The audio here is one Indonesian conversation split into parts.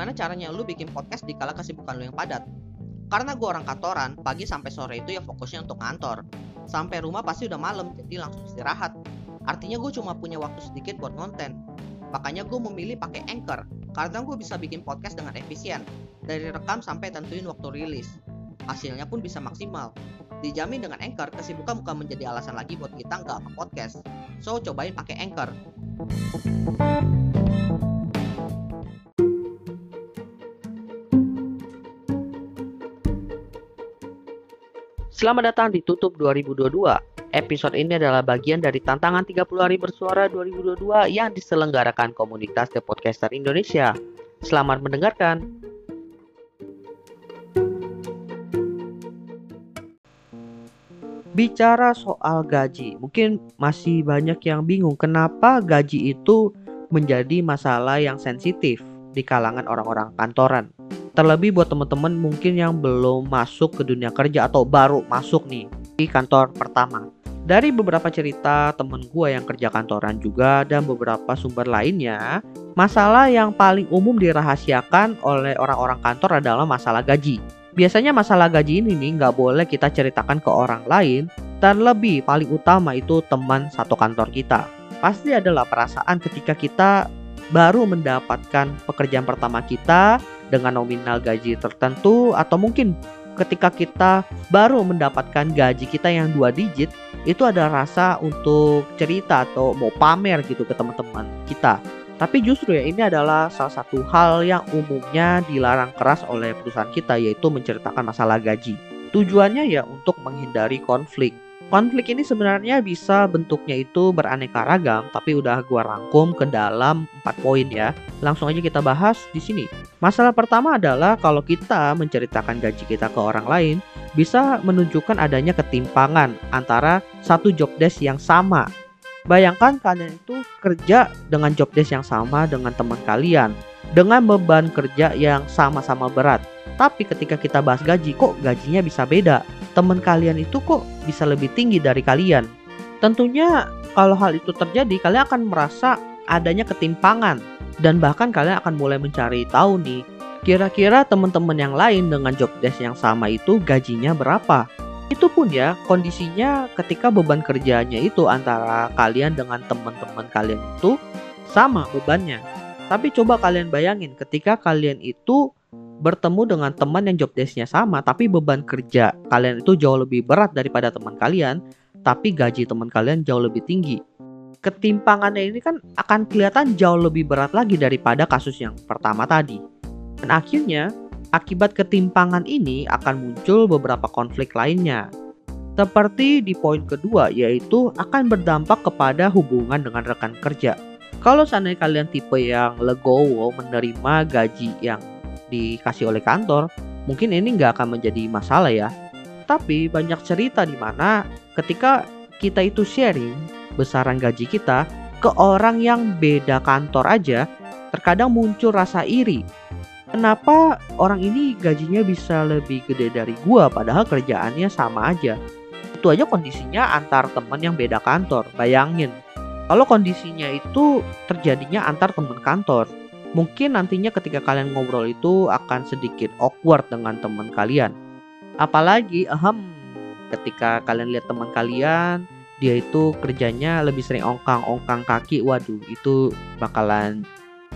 gimana caranya lu bikin podcast di kala kesibukan lu yang padat. Karena gue orang kantoran, pagi sampai sore itu ya fokusnya untuk kantor. Sampai rumah pasti udah malam, jadi langsung istirahat. Artinya gue cuma punya waktu sedikit buat konten. Makanya gue memilih pakai Anchor, karena gue bisa bikin podcast dengan efisien. Dari rekam sampai tentuin waktu rilis. Hasilnya pun bisa maksimal. Dijamin dengan Anchor, kesibukan bukan menjadi alasan lagi buat kita nggak ke podcast. So, cobain pakai Anchor. Selamat datang di Tutup 2022. Episode ini adalah bagian dari tantangan 30 hari bersuara 2022 yang diselenggarakan komunitas The Podcaster Indonesia. Selamat mendengarkan. Bicara soal gaji, mungkin masih banyak yang bingung kenapa gaji itu menjadi masalah yang sensitif di kalangan orang-orang kantoran. Terlebih buat teman-teman mungkin yang belum masuk ke dunia kerja atau baru masuk nih di kantor pertama. Dari beberapa cerita temen gue yang kerja kantoran juga dan beberapa sumber lainnya, masalah yang paling umum dirahasiakan oleh orang-orang kantor adalah masalah gaji. Biasanya masalah gaji ini nih nggak boleh kita ceritakan ke orang lain, terlebih paling utama itu teman satu kantor kita. Pasti adalah perasaan ketika kita baru mendapatkan pekerjaan pertama kita dengan nominal gaji tertentu atau mungkin ketika kita baru mendapatkan gaji kita yang dua digit itu ada rasa untuk cerita atau mau pamer gitu ke teman-teman kita tapi justru ya ini adalah salah satu hal yang umumnya dilarang keras oleh perusahaan kita yaitu menceritakan masalah gaji. Tujuannya ya untuk menghindari konflik. Konflik ini sebenarnya bisa bentuknya itu beraneka ragam, tapi udah gua rangkum ke dalam 4 poin ya. Langsung aja kita bahas di sini. Masalah pertama adalah kalau kita menceritakan gaji kita ke orang lain, bisa menunjukkan adanya ketimpangan antara satu job desk yang sama Bayangkan kalian itu kerja dengan job desk yang sama dengan teman kalian, dengan beban kerja yang sama-sama berat. Tapi ketika kita bahas gaji, kok gajinya bisa beda? Teman kalian itu kok bisa lebih tinggi dari kalian? Tentunya kalau hal itu terjadi, kalian akan merasa adanya ketimpangan dan bahkan kalian akan mulai mencari tahu nih, kira-kira teman-teman yang lain dengan job desk yang sama itu gajinya berapa? Itu pun ya kondisinya ketika beban kerjanya itu antara kalian dengan teman-teman kalian itu sama bebannya. Tapi coba kalian bayangin ketika kalian itu bertemu dengan teman yang job desk-nya sama tapi beban kerja kalian itu jauh lebih berat daripada teman kalian, tapi gaji teman kalian jauh lebih tinggi. Ketimpangannya ini kan akan kelihatan jauh lebih berat lagi daripada kasus yang pertama tadi. Dan akhirnya Akibat ketimpangan ini akan muncul beberapa konflik lainnya. Seperti di poin kedua yaitu akan berdampak kepada hubungan dengan rekan kerja. Kalau seandainya kalian tipe yang legowo menerima gaji yang dikasih oleh kantor, mungkin ini nggak akan menjadi masalah ya. Tapi banyak cerita di mana ketika kita itu sharing besaran gaji kita ke orang yang beda kantor aja, terkadang muncul rasa iri. Kenapa orang ini gajinya bisa lebih gede dari gua padahal kerjaannya sama aja? Itu aja kondisinya antar teman yang beda kantor bayangin. Kalau kondisinya itu terjadinya antar teman kantor mungkin nantinya ketika kalian ngobrol itu akan sedikit awkward dengan teman kalian apalagi ahem ketika kalian lihat teman kalian dia itu kerjanya lebih sering ongkang-ongkang kaki waduh itu bakalan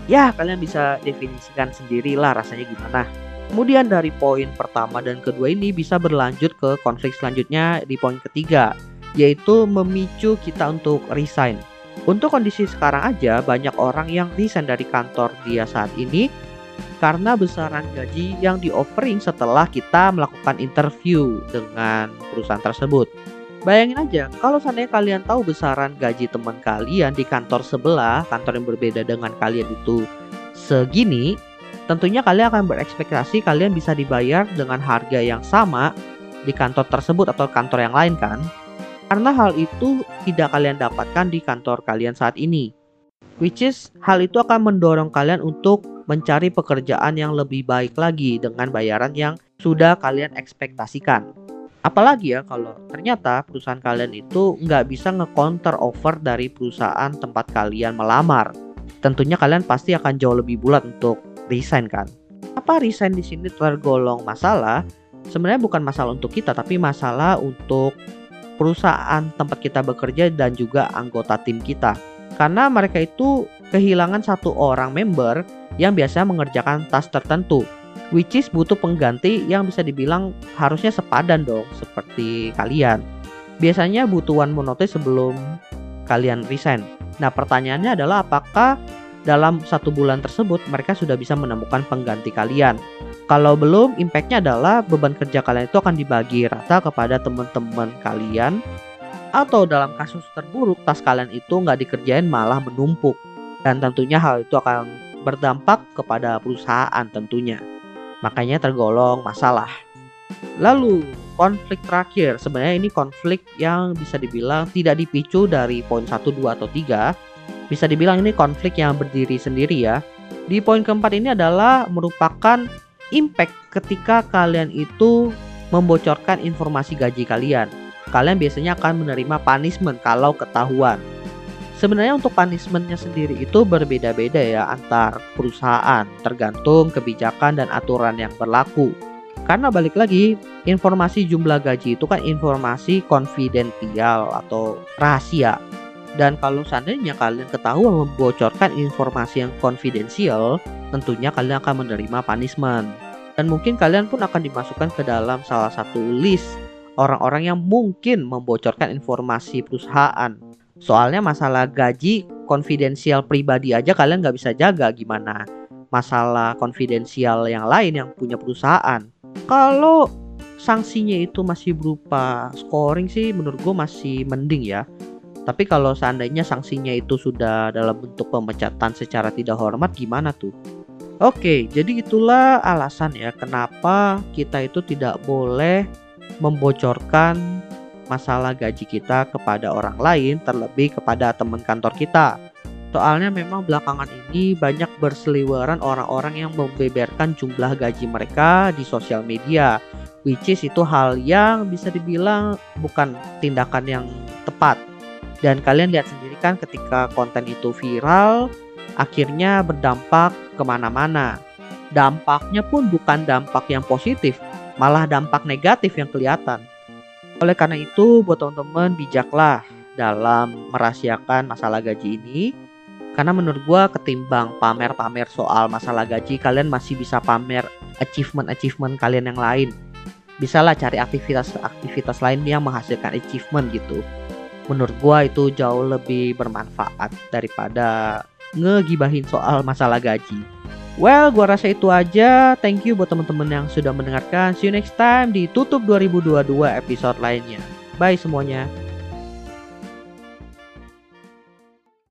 ya kalian bisa definisikan sendirilah rasanya gimana. Kemudian dari poin pertama dan kedua ini bisa berlanjut ke konflik selanjutnya di poin ketiga, yaitu memicu kita untuk resign. Untuk kondisi sekarang aja banyak orang yang resign dari kantor dia saat ini karena besaran gaji yang di offering setelah kita melakukan interview dengan perusahaan tersebut. Bayangin aja, kalau seandainya kalian tahu besaran gaji teman kalian di kantor sebelah, kantor yang berbeda dengan kalian itu segini, tentunya kalian akan berekspektasi kalian bisa dibayar dengan harga yang sama di kantor tersebut atau kantor yang lain kan? Karena hal itu tidak kalian dapatkan di kantor kalian saat ini. Which is, hal itu akan mendorong kalian untuk mencari pekerjaan yang lebih baik lagi dengan bayaran yang sudah kalian ekspektasikan. Apalagi ya kalau ternyata perusahaan kalian itu nggak bisa nge-counter offer dari perusahaan tempat kalian melamar. Tentunya kalian pasti akan jauh lebih bulat untuk resign kan. Apa resign di sini tergolong masalah? Sebenarnya bukan masalah untuk kita, tapi masalah untuk perusahaan tempat kita bekerja dan juga anggota tim kita. Karena mereka itu kehilangan satu orang member yang biasa mengerjakan tas tertentu, which is butuh pengganti yang bisa dibilang harusnya sepadan dong, seperti kalian. Biasanya butuh one more notice sebelum kalian resign. Nah pertanyaannya adalah apakah dalam satu bulan tersebut mereka sudah bisa menemukan pengganti kalian. Kalau belum, impactnya adalah beban kerja kalian itu akan dibagi rata kepada teman-teman kalian atau dalam kasus terburuk tas kalian itu nggak dikerjain malah menumpuk. Dan tentunya hal itu akan berdampak kepada perusahaan tentunya. Makanya tergolong masalah. Lalu konflik terakhir. Sebenarnya ini konflik yang bisa dibilang tidak dipicu dari poin 1, 2, atau 3 bisa dibilang ini konflik yang berdiri sendiri ya. Di poin keempat ini adalah merupakan impact ketika kalian itu membocorkan informasi gaji kalian kalian biasanya akan menerima punishment kalau ketahuan Sebenarnya untuk punishmentnya sendiri itu berbeda-beda ya antar perusahaan tergantung kebijakan dan aturan yang berlaku. Karena balik lagi, informasi jumlah gaji itu kan informasi konfidensial atau rahasia. Dan kalau seandainya kalian ketahuan membocorkan informasi yang konfidensial, tentunya kalian akan menerima punishment. Dan mungkin kalian pun akan dimasukkan ke dalam salah satu list orang-orang yang mungkin membocorkan informasi perusahaan. Soalnya masalah gaji konfidensial pribadi aja kalian nggak bisa jaga gimana masalah konfidensial yang lain yang punya perusahaan. Kalau sanksinya itu masih berupa scoring sih menurut gue masih mending ya. Tapi kalau seandainya sanksinya itu sudah dalam bentuk pemecatan secara tidak hormat gimana tuh? Oke, jadi itulah alasan ya kenapa kita itu tidak boleh membocorkan masalah gaji kita kepada orang lain terlebih kepada teman kantor kita. Soalnya memang belakangan ini banyak berseliweran orang-orang yang membeberkan jumlah gaji mereka di sosial media. Which is itu hal yang bisa dibilang bukan tindakan yang tepat. Dan kalian lihat sendiri kan ketika konten itu viral, akhirnya berdampak ke mana-mana. Dampaknya pun bukan dampak yang positif, malah dampak negatif yang kelihatan. Oleh karena itu, buat teman-teman bijaklah dalam merahasiakan masalah gaji ini karena menurut gue ketimbang pamer-pamer soal masalah gaji, kalian masih bisa pamer achievement-achievement kalian yang lain. Bisalah cari aktivitas-aktivitas lain yang menghasilkan achievement gitu. Menurut gue itu jauh lebih bermanfaat daripada ngegibahin soal masalah gaji. Well, gua rasa itu aja. Thank you buat teman-teman yang sudah mendengarkan. See you next time di Tutup 2022 episode lainnya. Bye semuanya.